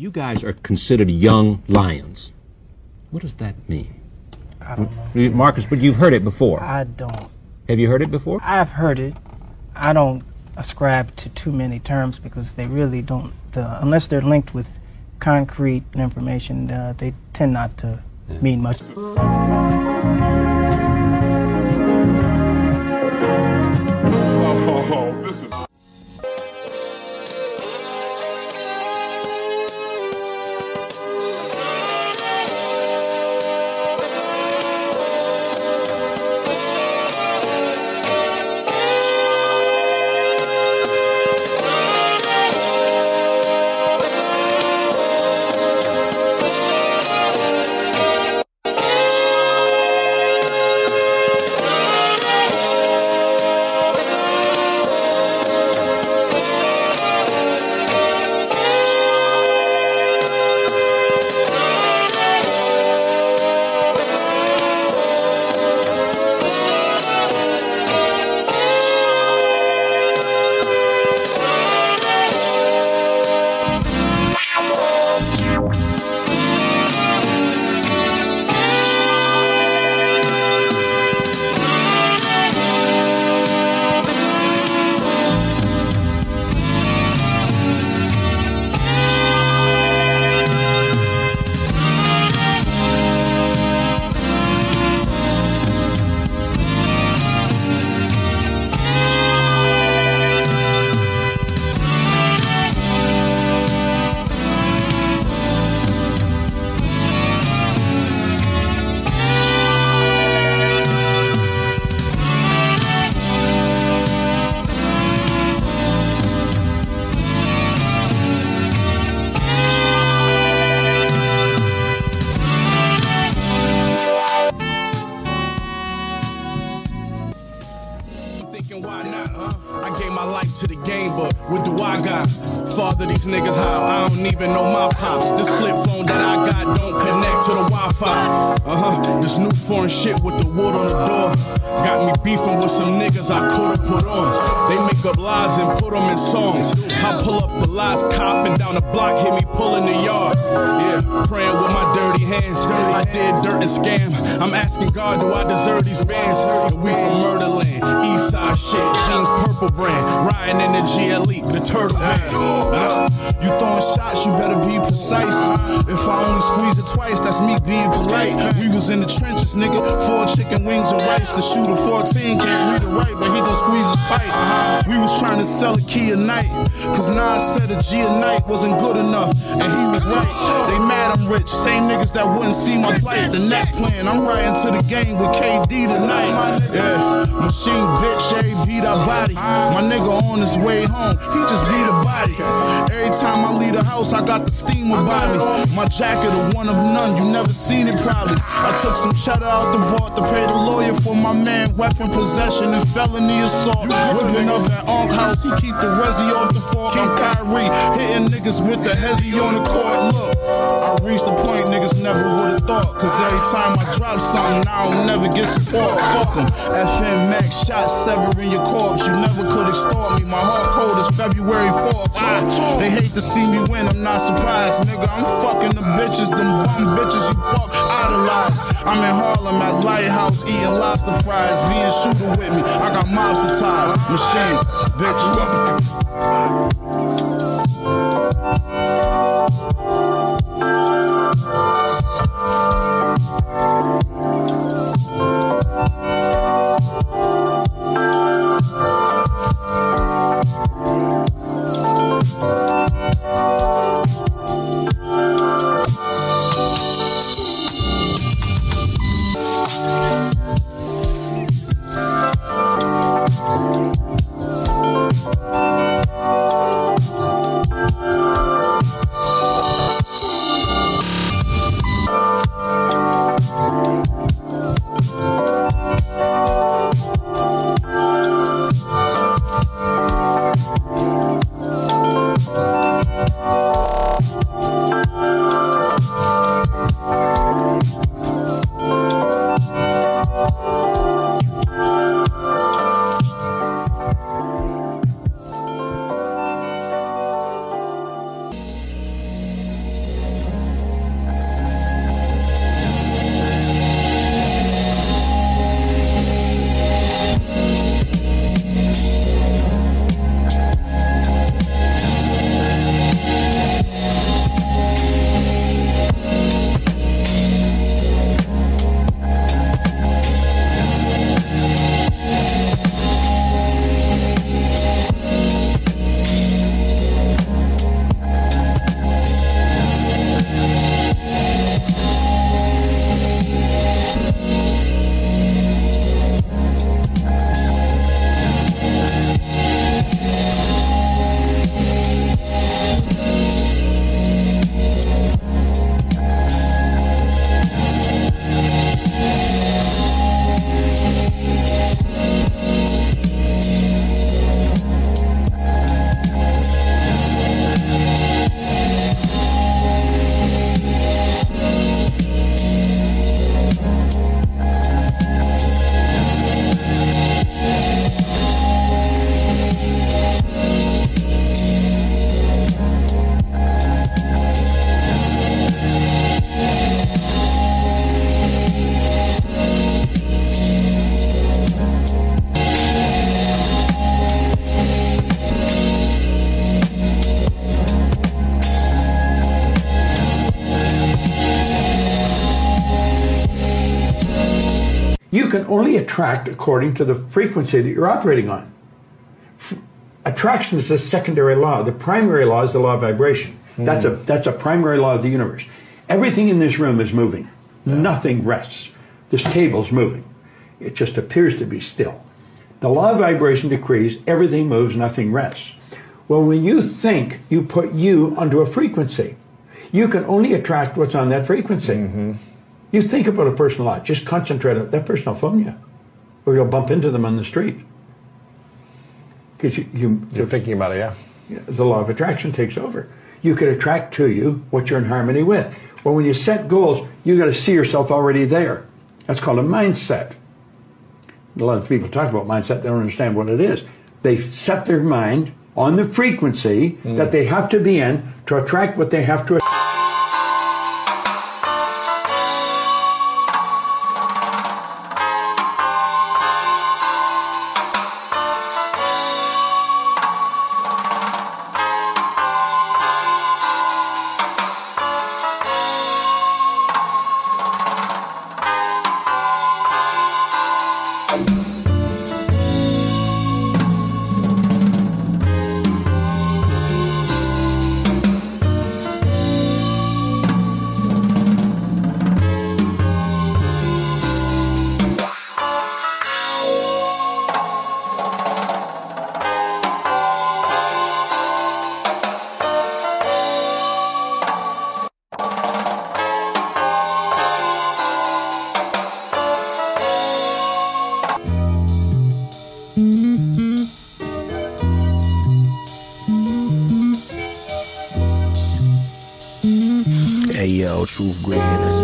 You guys are considered young lions. What does that mean? I don't know. Marcus, but you've heard it before. I don't. Have you heard it before? I've heard it. I don't ascribe to too many terms because they really don't, uh, unless they're linked with concrete information, uh, they tend not to mean much. This new foreign shit with the with some niggas I could've put on. They make up lies and put them in songs. I pull up the lies, copping down the block, hit me pulling the yard. Yeah, praying with my dirty hands. I did dirt and scam. I'm asking God, do I deserve these bands? And we from Murderland, East Side shit, jeans purple brand, riding in the GLE, the turtle van. Uh, You throwing shots, you better be precise. If I only squeeze it twice, that's me being polite. We was in the trenches, nigga. Four chicken wings and rice. The shooter 14 can't read it right, but he gon' squeeze his pipe. We was trying to sell a key a night. Cause Nas said a G a night wasn't good enough. And he was right. They mad I'm rich. Same niggas that wouldn't see my plight. The next plan, I'm riding to the game with KD tonight. Yeah, machine bitch, every beat our body. My nigga on his way home, he just beat a body. Every time I leave the house, I got the steam about me. My jacket, a one of none, you never seen it probably. I took some cheddar out the vault to pay the lawyer for my man, weapon possession and felony assault. Whipping up at Onk House, he keep the resi off the fork. I'm Kyrie, hitting niggas with the hezzy on the court. Look, reached the point niggas never would've thought. Cause every time I drop something, I don't never get support. Fuck 'em. FM Max shot severing your corpse. You never could extort me. My heart cold is February 4th. Ah, They hate to see me win, I'm not surprised. Nigga, I'm fucking the bitches, them bum bitches you fuck idolize. I'm in Harlem at Lighthouse eating lobster fries. V and shooter with me. I got mobster ties. Machine, bitch. Only attract according to the frequency that you're operating on. F- attraction is a secondary law. The primary law is the law of vibration. Hmm. That's a that's a primary law of the universe. Everything in this room is moving. Nothing rests. This table's moving. It just appears to be still. The law of vibration decrees everything moves, nothing rests. Well, when you think, you put you onto a frequency. You can only attract what's on that frequency. Mm-hmm. You think about a person a lot. Just concentrate on that person will phone you, or you'll bump into them on the street. Because you, you, You're thinking about it, yeah. the law of attraction takes over. You could attract to you what you're in harmony with. Well, when you set goals, you got to see yourself already there. That's called a mindset. A lot of people talk about mindset, they don't understand what it is. They set their mind on the frequency that mm. they have to be in to attract what they have to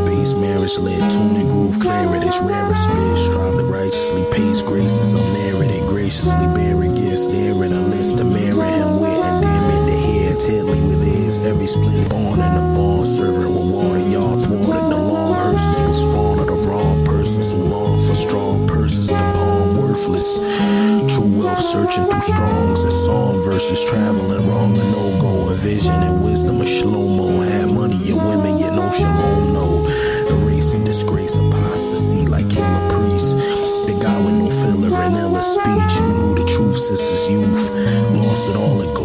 space, marriage led, tune and groove clearer. This rarest spit, strive to righteously pace graces unmerited, graciously bearing gifts, a list to merit him with endearment. The head intently with his every splendid born in the barn, servant water, y'all thwarted the long hearses was fawn of the wrong persons who long for strong persons, palm True wealth searching through strongs and song versus traveling wrong and no go. A vision and wisdom of Shlomo. Had money and women, yet no shalom, no. Erasing disgrace, apostasy like Killah Priest. The guy with no filler and illa speech. Who knew the truth since his youth. Lost it all in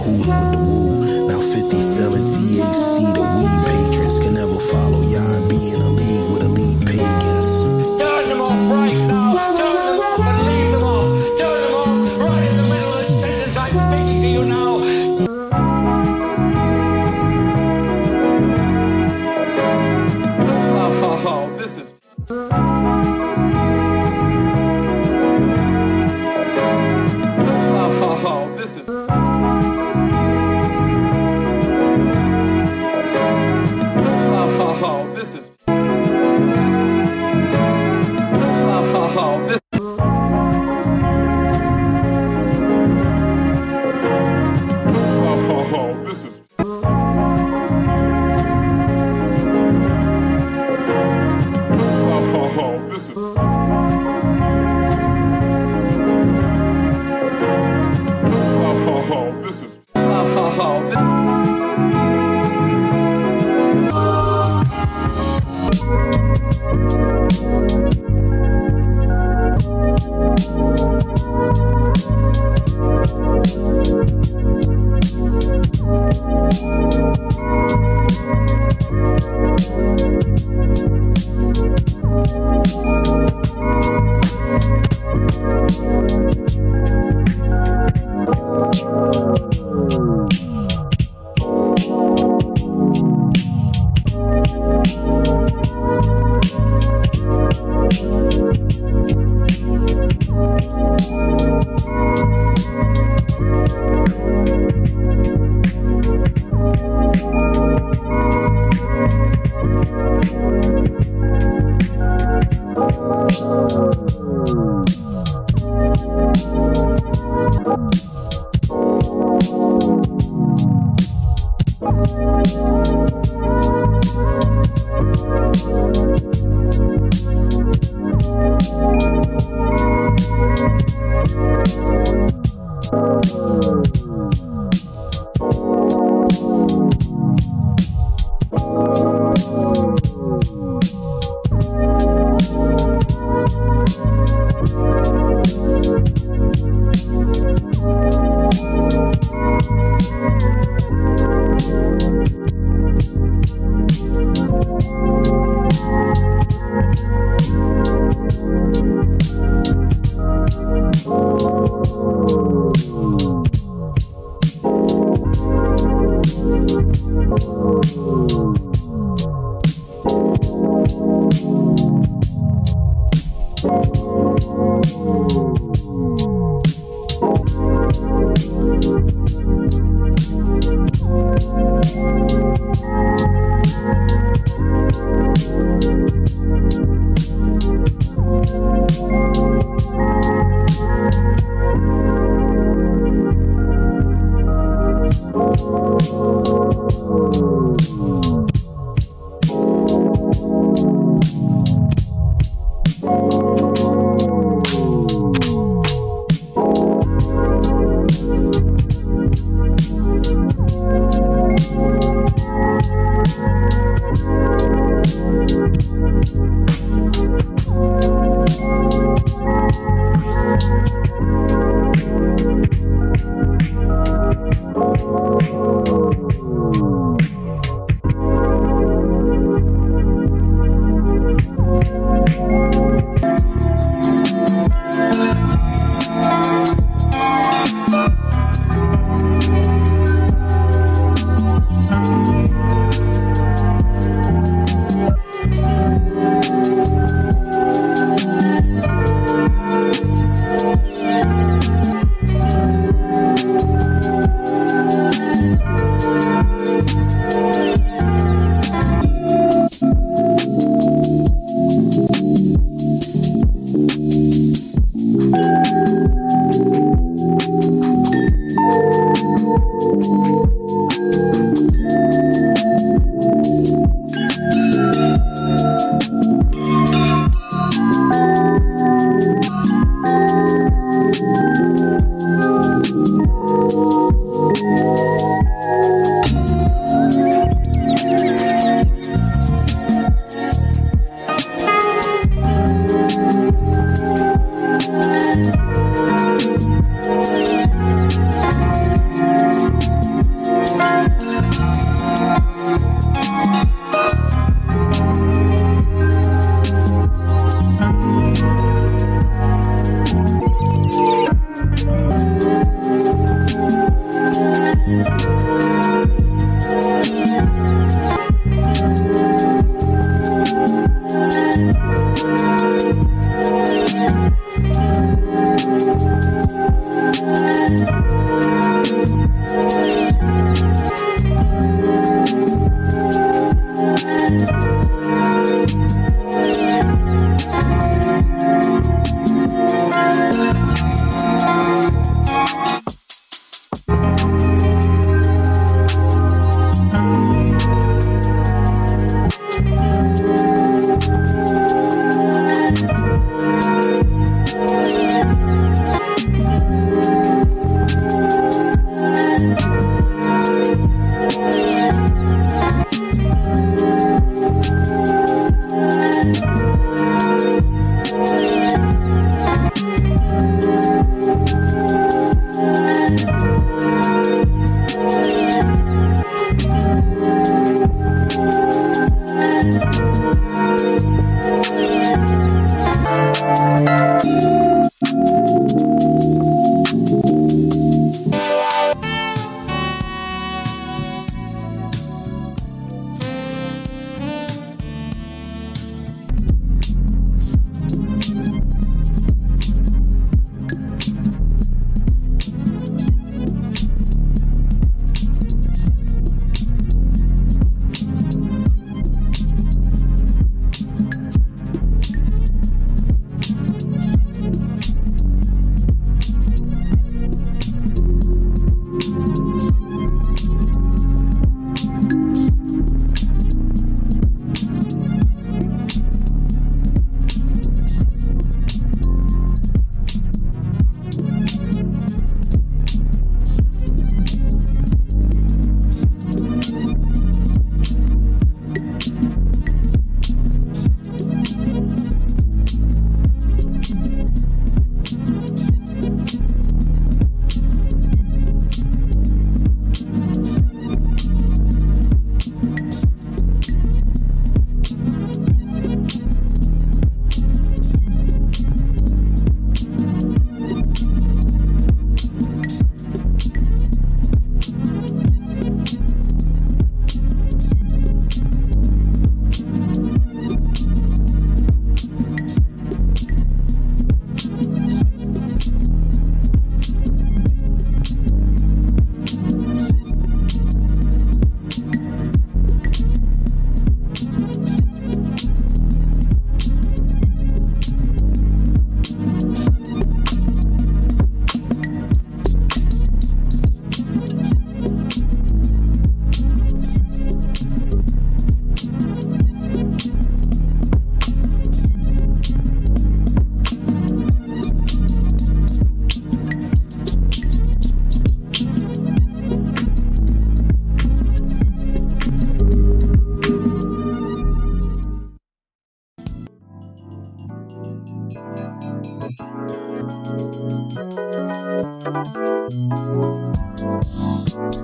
Thank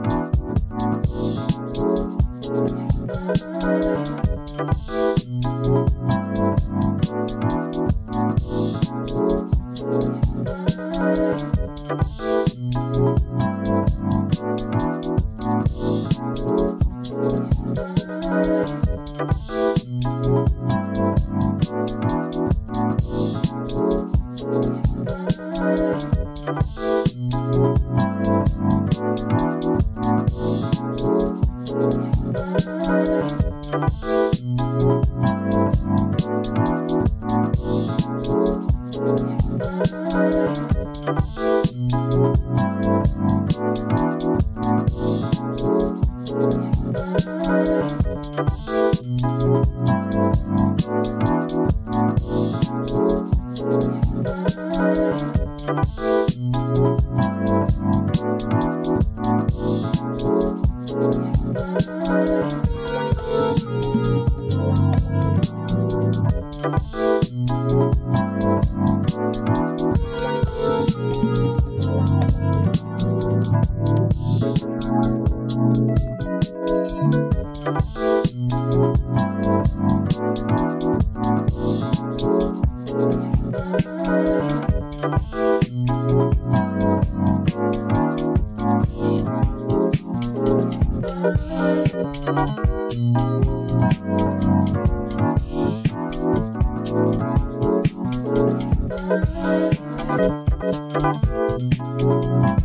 you. I'm